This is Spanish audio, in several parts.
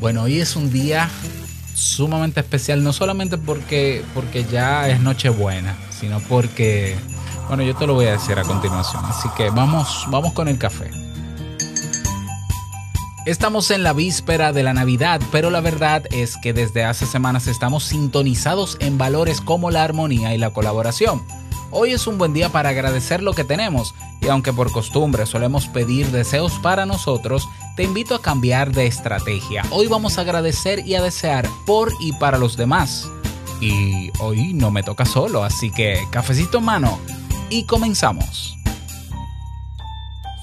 Bueno, hoy es un día sumamente especial, no solamente porque, porque ya es Nochebuena, sino porque, bueno, yo te lo voy a decir a continuación. Así que vamos, vamos con el café. Estamos en la víspera de la Navidad, pero la verdad es que desde hace semanas estamos sintonizados en valores como la armonía y la colaboración. Hoy es un buen día para agradecer lo que tenemos y aunque por costumbre solemos pedir deseos para nosotros, te invito a cambiar de estrategia. Hoy vamos a agradecer y a desear por y para los demás. Y hoy no me toca solo, así que cafecito en mano y comenzamos.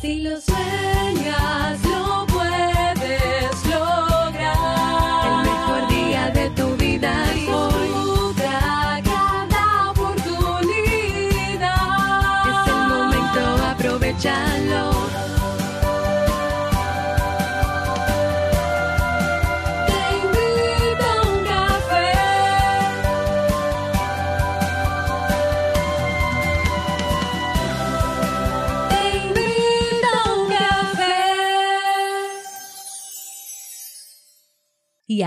Si lo sueñas,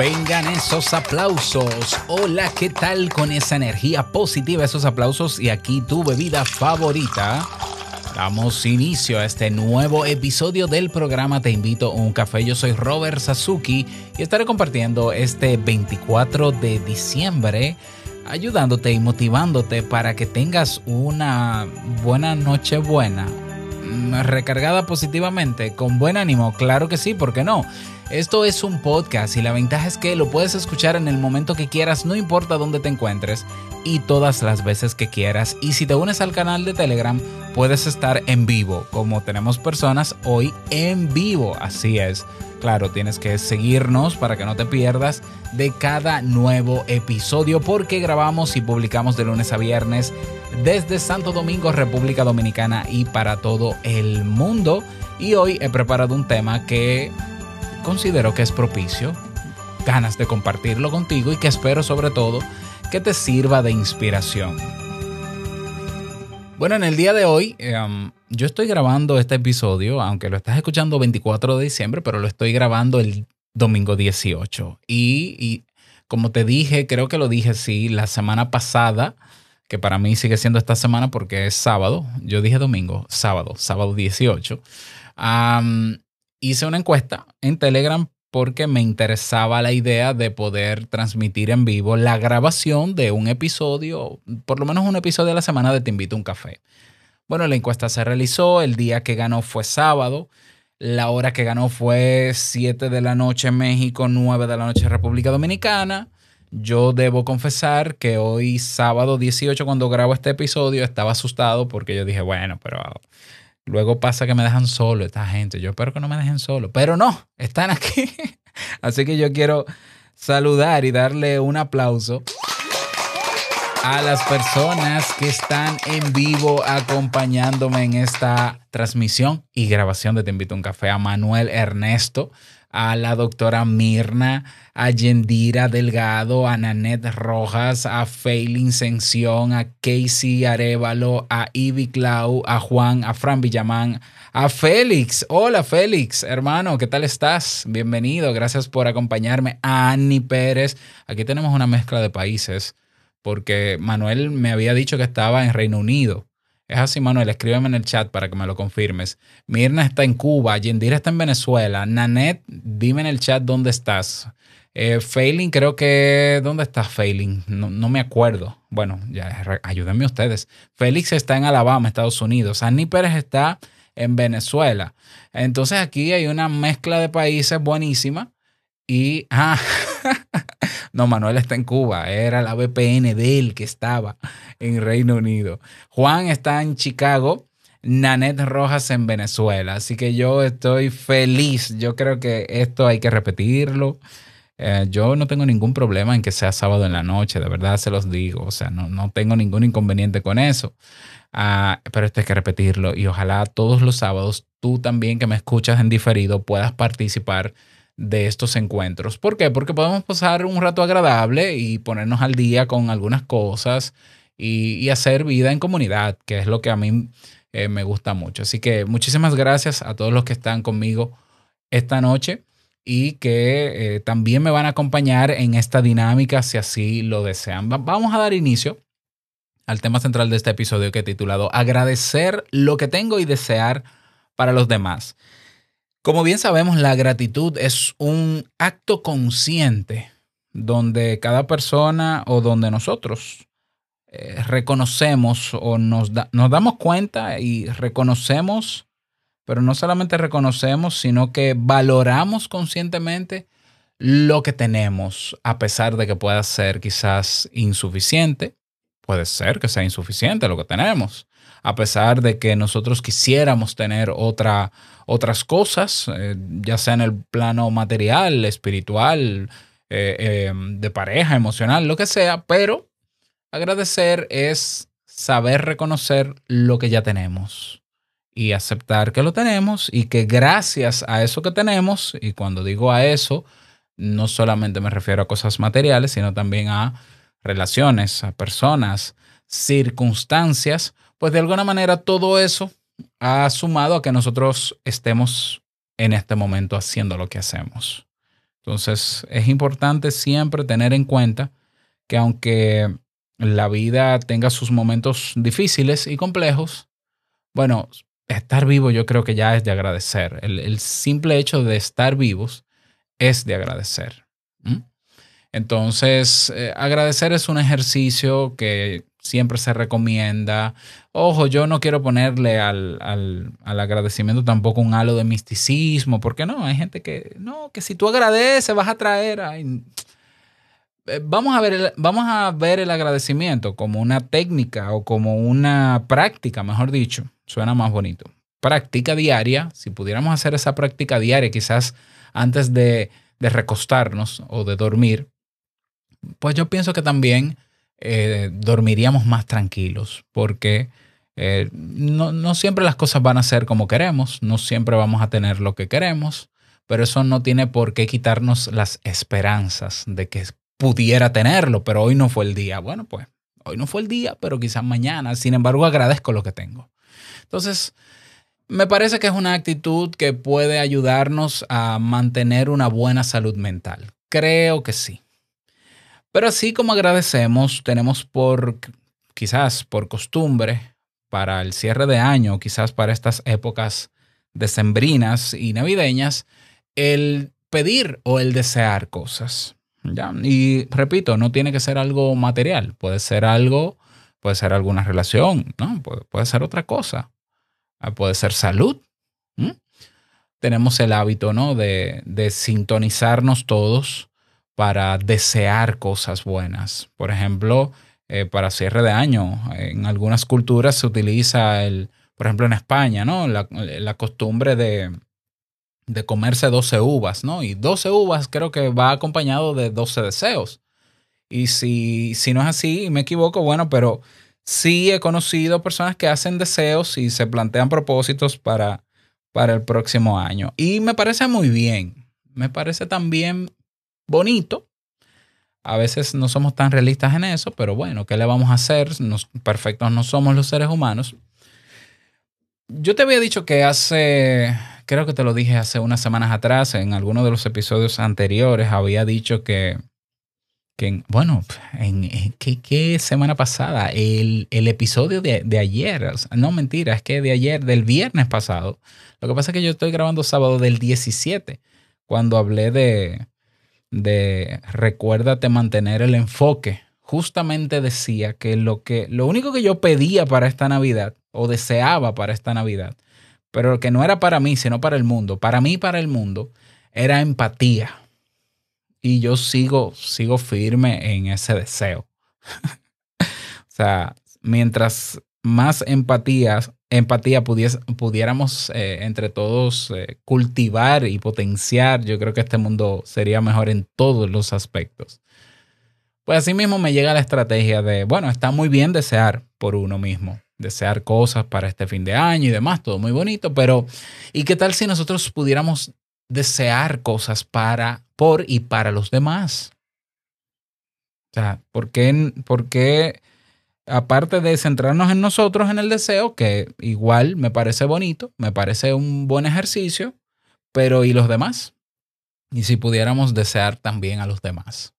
Vengan esos aplausos. Hola, ¿qué tal con esa energía positiva, esos aplausos? Y aquí tu bebida favorita. Damos inicio a este nuevo episodio del programa Te invito a un café. Yo soy Robert Sasuki y estaré compartiendo este 24 de diciembre ayudándote y motivándote para que tengas una buena noche buena, recargada positivamente, con buen ánimo, claro que sí, ¿por qué no? Esto es un podcast y la ventaja es que lo puedes escuchar en el momento que quieras, no importa dónde te encuentres y todas las veces que quieras. Y si te unes al canal de Telegram, puedes estar en vivo, como tenemos personas hoy en vivo, así es. Claro, tienes que seguirnos para que no te pierdas de cada nuevo episodio porque grabamos y publicamos de lunes a viernes desde Santo Domingo, República Dominicana y para todo el mundo. Y hoy he preparado un tema que considero que es propicio, ganas de compartirlo contigo y que espero sobre todo que te sirva de inspiración. Bueno, en el día de hoy um, yo estoy grabando este episodio, aunque lo estás escuchando 24 de diciembre, pero lo estoy grabando el domingo 18. Y, como te dije, creo que lo dije sí, la semana pasada, que para mí sigue siendo esta semana porque es sábado, yo dije domingo, sábado, sábado 18. Um, hice una encuesta en Telegram porque me interesaba la idea de poder transmitir en vivo la grabación de un episodio, por lo menos un episodio a la semana de Te invito a un café. Bueno, la encuesta se realizó, el día que ganó fue sábado, la hora que ganó fue 7 de la noche en México, 9 de la noche en República Dominicana. Yo debo confesar que hoy sábado 18 cuando grabo este episodio estaba asustado porque yo dije, bueno, pero Luego pasa que me dejan solo esta gente. Yo espero que no me dejen solo. Pero no, están aquí. Así que yo quiero saludar y darle un aplauso a las personas que están en vivo acompañándome en esta transmisión y grabación de Te Invito a un Café. A Manuel Ernesto, a la doctora Mirna, a Yendira Delgado, a Nanette Rojas, a Feilin Sención, a Casey Arevalo, a Ivy Clau, a Juan, a Fran Villamán, a Félix. Hola Félix, hermano, ¿qué tal estás? Bienvenido, gracias por acompañarme. A Annie Pérez, aquí tenemos una mezcla de países, porque Manuel me había dicho que estaba en Reino Unido. Es así, Manuel, escríbeme en el chat para que me lo confirmes. Mirna está en Cuba, Yendira está en Venezuela. Nanette, dime en el chat dónde estás. Eh, Failing, creo que. ¿Dónde está Failing? No, no, me acuerdo. Bueno, ya ayúdenme ustedes. Félix está en Alabama, Estados Unidos. Annie Pérez está en Venezuela. Entonces aquí hay una mezcla de países buenísima. Y. Ah, no, Manuel está en Cuba. Era la VPN de él que estaba en Reino Unido. Juan está en Chicago. Nanette Rojas en Venezuela. Así que yo estoy feliz. Yo creo que esto hay que repetirlo. Eh, yo no tengo ningún problema en que sea sábado en la noche, de verdad se los digo. O sea, no, no tengo ningún inconveniente con eso. Ah, pero esto hay que repetirlo y ojalá todos los sábados tú también que me escuchas en diferido puedas participar de estos encuentros. ¿Por qué? Porque podemos pasar un rato agradable y ponernos al día con algunas cosas y, hacer vida en comunidad, que es lo que a mí eh, me gusta mucho. Así que muchísimas gracias a todos los que están conmigo esta noche y que eh, también me van a acompañar en esta dinámica si así lo desean. Va- vamos a dar inicio al tema central de este episodio que he titulado Agradecer lo que tengo y desear para los demás. Como bien sabemos, la gratitud es un acto consciente donde cada persona o donde nosotros eh, reconocemos o nos, da- nos damos cuenta y reconocemos, pero no solamente reconocemos, sino que valoramos conscientemente lo que tenemos, a pesar de que pueda ser quizás insuficiente. Puede ser que sea insuficiente lo que tenemos, a pesar de que nosotros quisiéramos tener otra, otras cosas, eh, ya sea en el plano material, espiritual, eh, eh, de pareja, emocional, lo que sea, pero agradecer es saber reconocer lo que ya tenemos y aceptar que lo tenemos y que gracias a eso que tenemos, y cuando digo a eso, no solamente me refiero a cosas materiales, sino también a relaciones, a personas, circunstancias, pues de alguna manera todo eso ha sumado a que nosotros estemos en este momento haciendo lo que hacemos. Entonces es importante siempre tener en cuenta que aunque la vida tenga sus momentos difíciles y complejos, bueno, estar vivo yo creo que ya es de agradecer. El, simple hecho de estar vivos es de agradecer. Entonces, eh, agradecer es un ejercicio que siempre se recomienda. Ojo, yo no quiero ponerle al, al- al agradecimiento tampoco un halo de misticismo, porque no, hay gente que, no, que si tú agradeces vas a traer... eh, Vamos a, ver el, vamos a ver el agradecimiento como una técnica o como una práctica, mejor dicho. Suena más bonito. Práctica diaria. Si pudiéramos hacer esa práctica diaria, quizás antes de, de recostarnos o de dormir, pues yo pienso que también eh, dormiríamos más tranquilos, porque eh, no, no siempre las cosas van a ser como queremos, no siempre vamos a tener lo que queremos, pero eso no tiene por qué quitarnos las esperanzas de que pudiera tenerlo, pero hoy no fue el día. Bueno, pues hoy no fue el día, pero quizás mañana. Sin embargo, agradezco lo que tengo. Entonces, me parece que es una actitud que puede ayudarnos a mantener una buena salud mental. Creo que sí. Pero así como agradecemos, tenemos por, quizás por costumbre, para el cierre de año, quizás para estas épocas decembrinas y navideñas, el pedir o el desear cosas. ¿ya? Y repito, no tiene que ser algo material, puede ser algo, puede ser alguna relación, ¿no? puede, puede ser otra cosa, Ah, puede ser salud. Tenemos el hábito ¿no? de, de sintonizarnos todos para desear cosas buenas. Por ejemplo, eh, para cierre de año, en algunas culturas se utiliza el, por ejemplo en España, ¿no? La, costumbre de, de comerse 12 uvas, ¿no? Y 12 uvas creo que va acompañado de 12 deseos. Y si, si no es así, me equivoco, bueno, pero sí he conocido personas que hacen deseos y se plantean propósitos para, para el próximo año. Y me parece muy bien. Me parece también bonito. A veces no somos tan realistas en eso, pero bueno, ¿qué le vamos a hacer? Perfectos no somos los seres humanos. Yo te había dicho que hace, creo que te lo dije hace unas semanas atrás, en alguno de los episodios anteriores, había dicho que, que en- bueno, en, en- ¿qué, qué semana pasada? El, el episodio de, de ayer, no mentira, es que de ayer, del viernes pasado. Lo que pasa es que yo estoy grabando sábado del 17, cuando hablé de, de recuérdate mantener el enfoque. Justamente decía que lo, que lo único que yo pedía para esta Navidad o deseaba para esta Navidad, pero que no era para mí, sino para el mundo, para mí para el mundo, era empatía. Y yo sigo, sigo firme en ese deseo. o sea, mientras más empatías, empatía pudies- pudiéramos eh, entre todos eh, cultivar y potenciar, yo creo que este mundo sería mejor en todos los aspectos. Pues así mismo me llega la estrategia de, bueno, está muy bien desear por uno mismo, desear cosas para este fin de año y demás, todo muy bonito, pero ¿y qué tal si nosotros pudiéramos desear cosas para, por y para los demás? O sea, ¿por qué, por qué, aparte de centrarnos en nosotros, en el deseo, que igual me parece bonito, me parece un buen ejercicio, pero ¿y los demás? Y si pudiéramos desear también a los demás.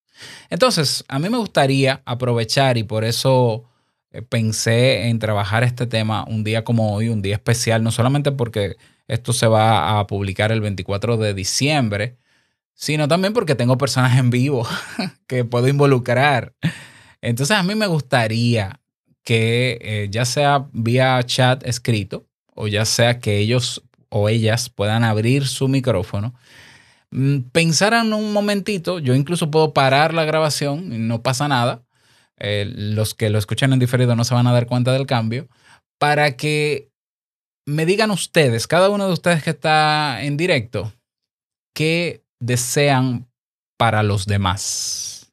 Entonces, a mí me gustaría aprovechar y por eso eh, pensé en trabajar este tema un día como hoy, un día especial, no solamente porque esto se va a publicar el 24 de diciembre, sino también porque tengo personas en vivo que puedo involucrar. Entonces a mí me gustaría que eh, ya sea vía chat escrito o ya sea que ellos o ellas puedan abrir su micrófono, mm, pensaran un momentito, yo incluso puedo parar la grabación no pasa nada, eh, los que lo escuchan en diferido no se van a dar cuenta del cambio, para que me digan ustedes, cada uno de ustedes que está en directo, qué desean para los demás.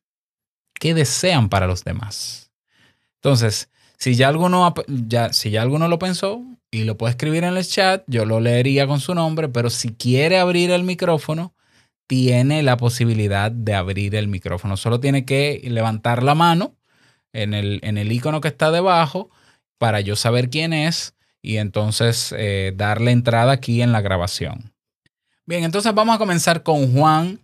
¿Qué desean para los demás? Entonces, si ya alguno, ya, si ya alguno lo pensó y lo puede escribir en el chat, yo lo leería con su nombre, pero si quiere abrir el micrófono, tiene la posibilidad de abrir el micrófono. Solo tiene que levantar la mano en el, en el icono que está debajo para yo saber quién es y entonces eh, darle entrada aquí en la grabación. Bien, entonces vamos a comenzar con Juan.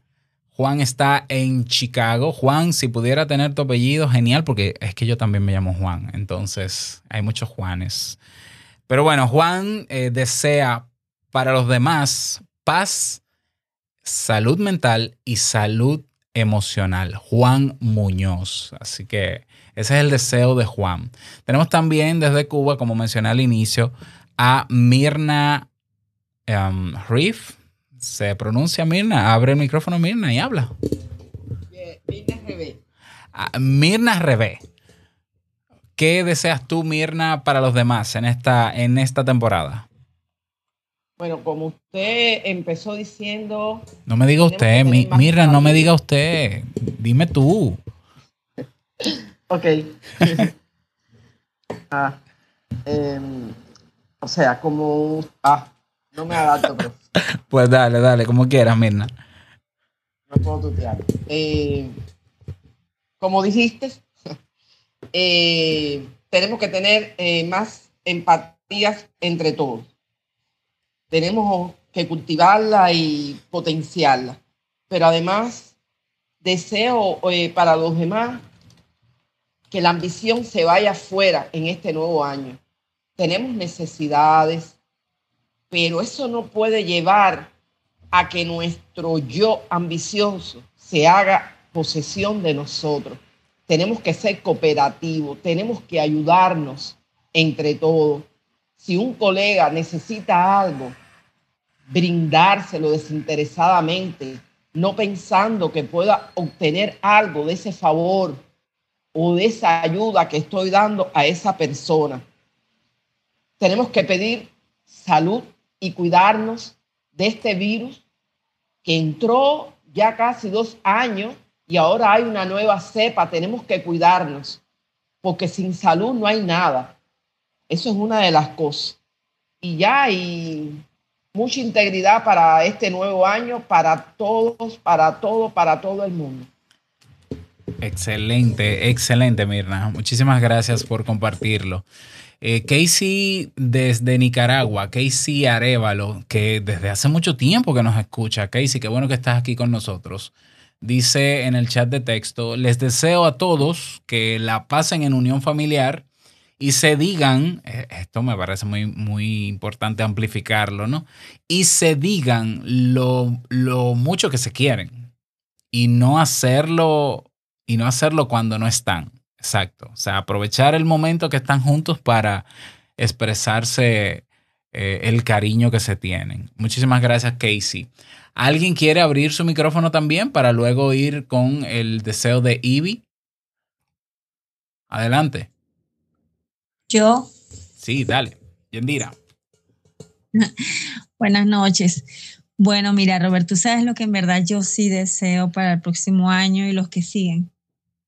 Juan está en Chicago. Juan, si pudiera tener tu apellido, genial, porque es que yo también me llamo Juan. Entonces, hay muchos Juanes. Pero bueno, Juan eh, desea para los demás paz, salud mental y salud emocional. Juan Muñoz. Así que ese es el deseo de Juan. Tenemos también desde Cuba, como mencioné al inicio, a Mirna um, Reef. Se pronuncia Mirna. Abre el micrófono Mirna y habla. Mirna Rebe. Ah, Mirna Rebe. ¿Qué deseas tú, Mirna, para los demás en esta, en esta temporada? Bueno, como usted empezó diciendo, No me diga usted, Mi- Mirna, no me diga usted. Dime tú. ok. ah, em, o sea, como, ah, no me adapto, pero Pues dale, dale, como quieras, Mirna. no puedo tutear. Eh, como dijiste, eh, tenemos que tener eh, más empatías entre todos. Tenemos que cultivarla y potenciarla. Pero además, deseo para los demás que la ambición se vaya afuera en este nuevo año. Tenemos necesidades, pero eso no puede llevar a que nuestro yo ambicioso se haga posesión de nosotros. Tenemos que ser cooperativos, tenemos que ayudarnos entre todos. Si un colega necesita algo, brindárselo desinteresadamente, no pensando que pueda obtener algo de ese favor o de esa ayuda que estoy dando a esa persona. Tenemos que pedir salud y cuidarnos de este virus que entró ya casi dos años y ahora hay una nueva cepa. Tenemos que cuidarnos porque sin salud no hay nada. Eso es una de las cosas. Y ya hay mucha integridad para este nuevo año, para todos, para todo, para todo el mundo. Excelente, excelente, Mirna. Muchísimas gracias por compartirlo. Eh, Casey desde Nicaragua, Casey Arevalo, que desde hace mucho tiempo que nos escucha. Casey, qué bueno que estás aquí con nosotros. Dice en el chat de texto, les deseo a todos que la pasen en unión familiar y se digan, eh, esto me parece muy, muy importante amplificarlo, ¿no? Y se digan lo, lo mucho que se quieren y no hacerlo y no hacerlo cuando no están. Exacto. O sea, aprovechar el momento que están juntos para expresarse eh, el cariño que se tienen. Muchísimas gracias, Casey. ¿Alguien quiere abrir su micrófono también para luego ir con el deseo de Ivy? Adelante. Yo Sí, dale. Yendira. Buenas noches. Bueno, mira, Robert, tú sabes lo que en verdad yo sí deseo para el próximo año y los que siguen.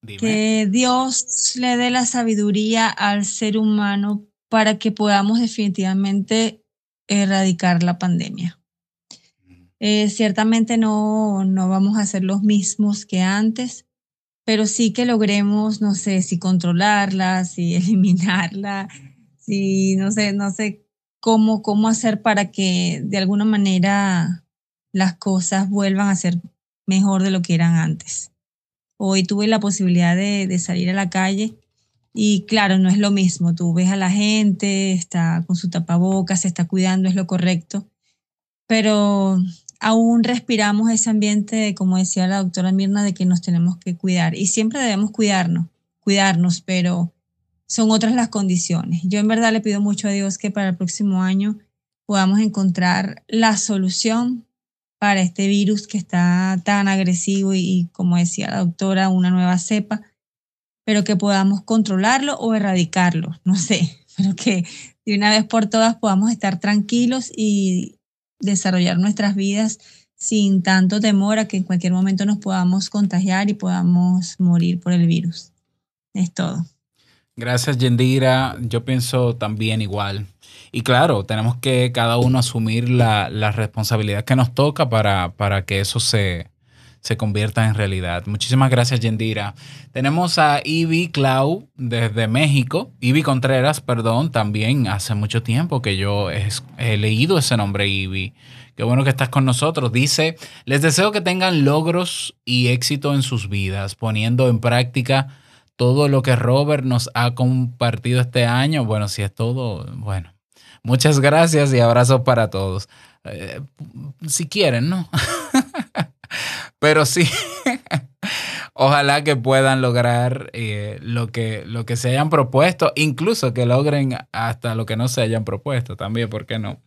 Dime. Que Dios le dé la sabiduría al ser humano para que podamos definitivamente erradicar la pandemia. Eh, ciertamente no, no vamos a ser los mismos que antes, pero sí que logremos, no sé, si controlarla, si eliminarla, si no sé, no sé cómo, cómo hacer para que de alguna manera las cosas vuelvan a ser mejor de lo que eran antes. Hoy tuve la posibilidad de, salir a la calle y claro, no es lo mismo. Tú ves a la gente, está con su tapabocas, se está cuidando, es lo correcto, pero aún respiramos ese ambiente, como decía la doctora Mirna, de que nos tenemos que cuidar y siempre debemos cuidarnos, cuidarnos, pero son otras las condiciones. Yo en verdad le pido mucho a Dios que para el próximo año podamos encontrar la solución para este virus que está tan agresivo y, como decía la doctora, una nueva cepa, pero que podamos controlarlo o erradicarlo, no sé, pero que de una vez por todas podamos estar tranquilos y desarrollar nuestras vidas sin tanto temor a que en cualquier momento nos podamos contagiar y podamos morir por el virus. Es todo. Gracias, Yendira. Yo pienso también igual. Y claro, tenemos que cada uno asumir la, la responsabilidad que nos toca para, para que eso se, se convierta en realidad. Muchísimas gracias, Yendira. Tenemos a Ivy Clau desde México. Ivy Contreras, perdón, también hace mucho tiempo que yo he, leído ese nombre, Ivy. Qué bueno que estás con nosotros. Dice, les deseo que tengan logros y éxito en sus vidas, poniendo en práctica todo lo que Robert nos ha compartido este año. Bueno, si es todo, bueno. Muchas gracias y abrazos para todos. Eh, si quieren, ¿no? Pero sí, ojalá que puedan lograr eh, lo, que, lo que se hayan propuesto, incluso que logren hasta lo que no se hayan propuesto también, ¿por qué no?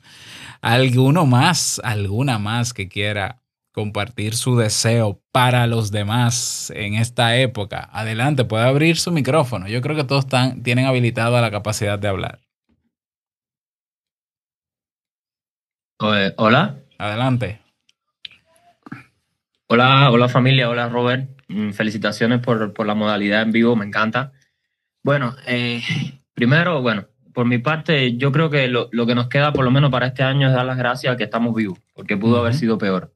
Alguno más, alguna más que quiera compartir su deseo para los demás en esta época. Adelante, puede abrir su micrófono. Yo creo que todos están, tienen habilitada la capacidad de hablar. Hola. Adelante. Hola, hola familia, hola Robert. Mm, Felicitaciones por, por la modalidad en vivo, me encanta. Bueno, eh, primero, bueno, por mi parte, yo creo que lo, lo, que nos queda por lo menos para este año es dar las gracias a que estamos vivos, porque pudo uh -huh. haber sido peor,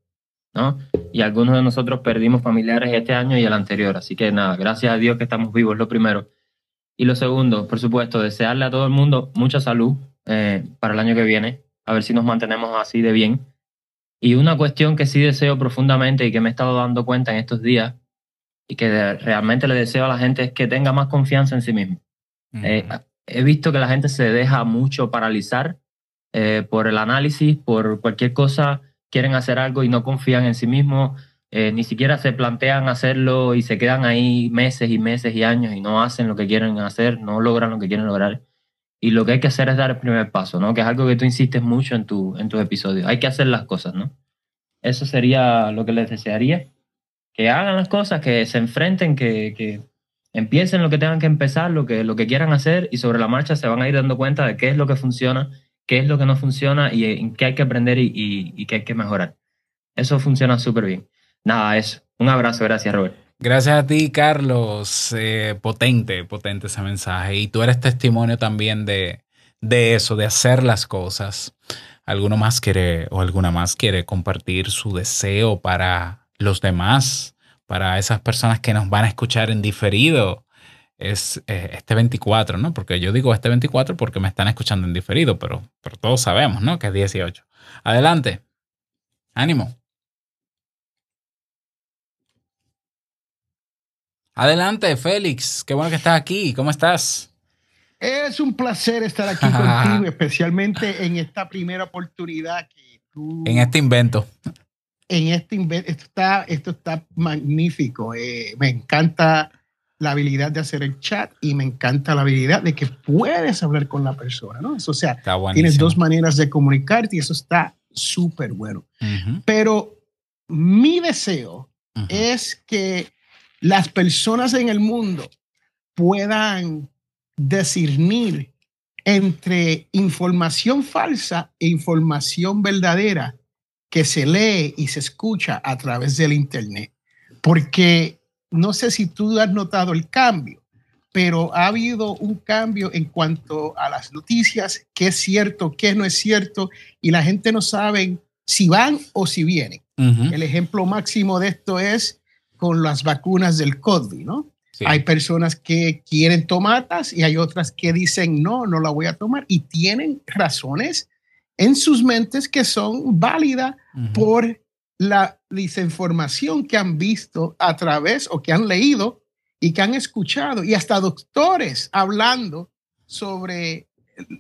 ¿no? Y algunos de nosotros perdimos familiares este año y el anterior, así que nada, gracias a Dios que estamos vivos, lo primero. Y lo segundo, por supuesto, desearle a todo el mundo mucha salud eh, para el año que viene, a ver si nos mantenemos así de bien. Y una cuestión que sí deseo profundamente y que me he estado dando cuenta en estos días y que de, realmente le deseo a la gente es que tenga más confianza en sí mismo. Uh -huh. eh, he visto que la gente se deja mucho paralizar eh, por el análisis, por cualquier cosa, quieren hacer algo y no confían en sí mismos, eh, ni siquiera se plantean hacerlo y se quedan ahí meses y meses y años y no hacen lo que quieren hacer, no logran lo que quieren lograr. Y lo que hay que hacer es dar el primer paso, ¿no? Que es algo que tú insistes mucho en, tu, en tus episodios. Hay que hacer las cosas, ¿no? Eso sería lo que les desearía. Que hagan las cosas, que se enfrenten, que, que empiecen lo que tengan que empezar, lo que, lo que quieran hacer y sobre la marcha se van a ir dando cuenta de qué es lo que funciona, qué es lo que no funciona y en qué hay que aprender y, y, qué hay que mejorar. Eso funciona súper bien. Nada, eso. Un abrazo, gracias Robert. Gracias a ti, Carlos. Eh, potente, potente ese mensaje. Y tú eres testimonio también de, de eso, de hacer las cosas. ¿Alguno más quiere o alguna más quiere compartir su deseo para los demás, para esas personas que nos van a escuchar en diferido? Es eh, este 24, ¿no? Porque yo digo este 24 porque me están escuchando en diferido, pero, pero todos sabemos, ¿no? Que es 18. Adelante. Ánimo. Adelante, Félix. Qué bueno que estás aquí. ¿Cómo estás? Es un placer estar aquí contigo, especialmente en esta primera oportunidad que tú... En este invento. En este invento. Esto está, esto está magnífico. Eh, me encanta la habilidad de hacer el chat y me encanta la habilidad de que puedes hablar con la persona, ¿no? Eso, o sea, tienes dos maneras de comunicarte y eso está súper bueno. Uh -huh. Pero mi deseo uh -huh. es que las personas en el mundo puedan discernir entre información falsa e información verdadera que se lee y se escucha a través del Internet. Porque no sé si tú has notado el cambio, pero ha habido un cambio en cuanto a las noticias, qué es cierto, qué no es cierto, y la gente no sabe si van o si vienen. El ejemplo máximo de esto es con las vacunas del COVID, ¿no? Sí. Hay personas que quieren tomarlas y hay otras que dicen, no, no la voy a tomar y tienen razones en sus mentes que son válidas por la desinformación que han visto a través o que han leído y que han escuchado y hasta doctores hablando sobre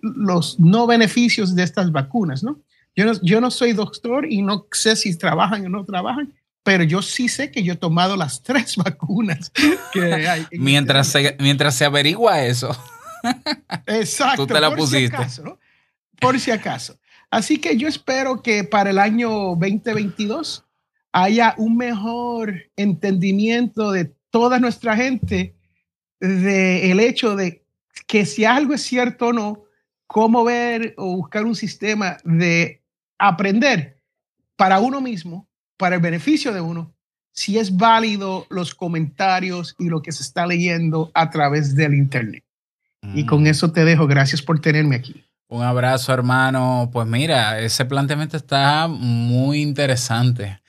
los no beneficios de estas vacunas, ¿no? Yo no, yo no soy doctor y no sé si trabajan o no trabajan, pero yo sí sé que yo he tomado las tres vacunas que hay. en Mientras este se, mientras se averigua eso. Exacto. Tú te la por pusiste. Si acaso, ¿no? Por si acaso. Así que yo espero que para el año 2022 haya un mejor entendimiento de toda nuestra gente de el hecho de que si algo es cierto o no, cómo ver o buscar un sistema de aprender para uno mismo, para el beneficio de uno, si es válido los comentarios y lo que se está leyendo a través del Internet. Y con Mm. eso te dejo. Gracias por tenerme aquí. Un abrazo, hermano. Pues mira, ese planteamiento está muy interesante.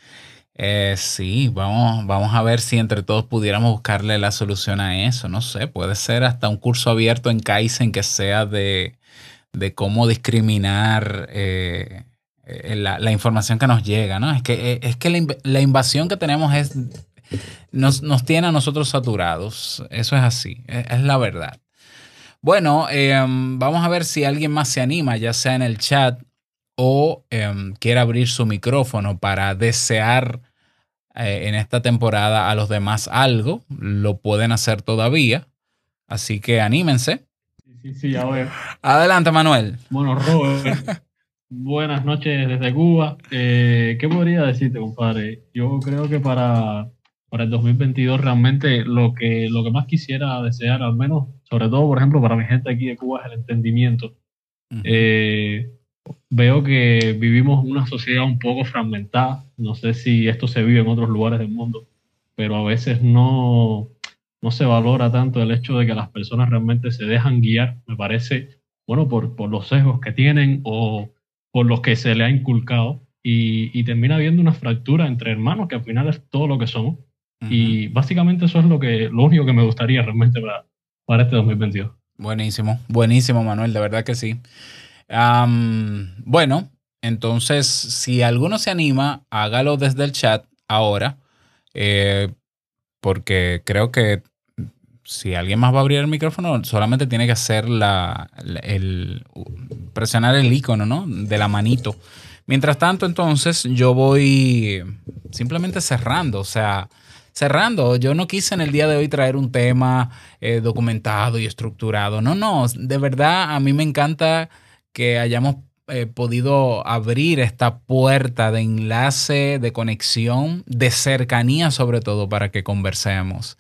Eh, sí, vamos, vamos a ver si entre todos pudiéramos buscarle la solución a eso. No sé, puede ser hasta un curso abierto en Kaizen que sea de, de cómo discriminar eh, eh, la, la información que nos llega, ¿no? Es que, es que la, la invasión que tenemos es, nos, nos tiene a nosotros saturados. Eso es así, es la verdad. Bueno, em, vamos a ver si alguien más se anima, ya sea en el chat o em, quiere abrir su micrófono para desear eh, en esta temporada a los demás algo. Lo pueden hacer todavía. Así que anímense. Sí, sí, a ver. Adelante, Manuel. Bueno, Robert, buenas noches desde Cuba. Eh, ¿Qué podría decirte, compadre? Yo creo que para, para el 2022 realmente lo que, lo que más quisiera desear, al menos, sobre todo, por ejemplo, para mi gente aquí de Cuba, es el entendimiento. Eh, veo que vivimos una sociedad un poco fragmentada. No sé si esto se vive en otros lugares del mundo, pero a veces no, no se valora tanto el hecho de que las personas realmente se dejan guiar, me parece, bueno, por, por los sesgos que tienen o por los que se le ha inculcado y, y termina habiendo una fractura entre hermanos que al final es todo lo que somos. Y básicamente eso es lo, que, lo único que me gustaría realmente para, para este 2022. Buenísimo, buenísimo, Manuel, de verdad que sí. Bueno, entonces, si alguno se anima, hágalo desde el chat ahora, eh, porque creo que si alguien más va a abrir el micrófono, solamente tiene que hacer la, la- el, presionar el icono, ¿no? De la manito. Mientras tanto, entonces, yo voy simplemente cerrando, o sea, cerrando. Yo no quise en el día de hoy traer un tema eh, documentado y estructurado. No, no, de verdad a mí me encanta que hayamos eh, podido abrir esta puerta de enlace, de conexión, de cercanía sobre todo para que conversemos.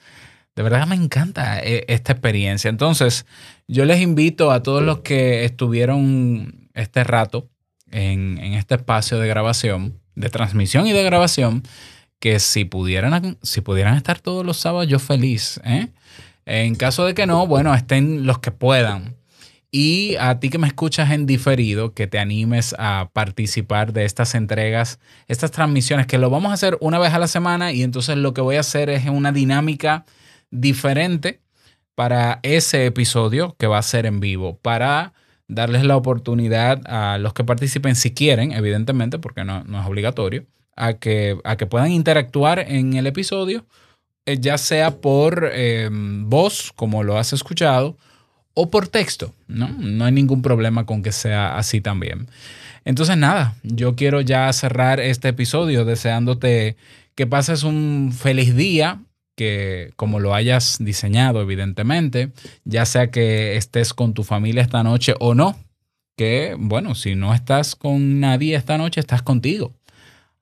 De verdad me encanta eh, esta experiencia. Entonces, yo les invito a todos los que estuvieron este rato en, en este espacio de grabación, de transmisión y de grabación, que si pudieran, si pudieran estar todos los sábados, yo feliz. ¿eh? En caso de que no, bueno, estén los que puedan. Y a ti que me escuchas en diferido, que te animes a participar de estas entregas, estas transmisiones, que lo vamos a hacer una vez a la semana y entonces lo que voy a hacer es una dinámica diferente para ese episodio que va a ser en vivo, para darles la oportunidad a los que participen, si quieren, evidentemente, porque no, no es obligatorio, a que, a que puedan interactuar en el episodio, eh, ya sea por eh, voz, como lo has escuchado, o por texto, ¿no? No hay ningún problema con que sea así también. Entonces, nada, yo quiero ya cerrar este episodio deseándote que pases un feliz día, que como lo hayas diseñado, evidentemente, ya sea que estés con tu familia esta noche o no, que bueno, si no estás con nadie esta noche, estás contigo.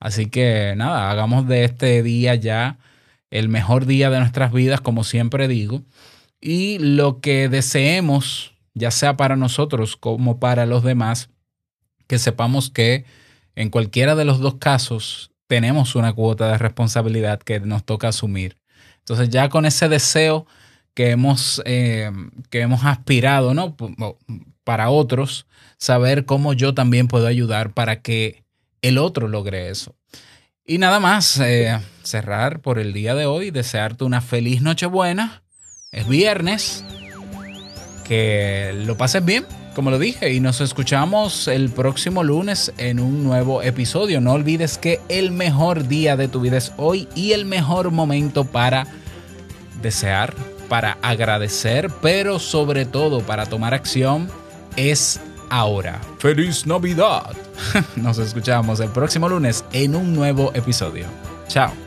Así que nada, hagamos de este día ya el mejor día de nuestras vidas, como siempre digo. Y lo que deseemos ya sea para nosotros como para los demás, que sepamos que en cualquiera de los dos casos tenemos una cuota de responsabilidad que nos toca asumir. Entonces ya con ese deseo que hemos, eh, que hemos aspirado, ¿no? Para otros, saber cómo yo también puedo ayudar para que el otro logre eso. Y nada más, eh, cerrar por el día de hoy, desearte una feliz Nochebuena. Es viernes. Que lo pases bien, como lo dije, y nos escuchamos el próximo lunes en un nuevo episodio. No olvides que el mejor día de tu vida es hoy y el mejor momento para desear, para agradecer, pero sobre todo para tomar acción es ahora. ¡Feliz Navidad! Nos escuchamos el próximo lunes en un nuevo episodio. Chao.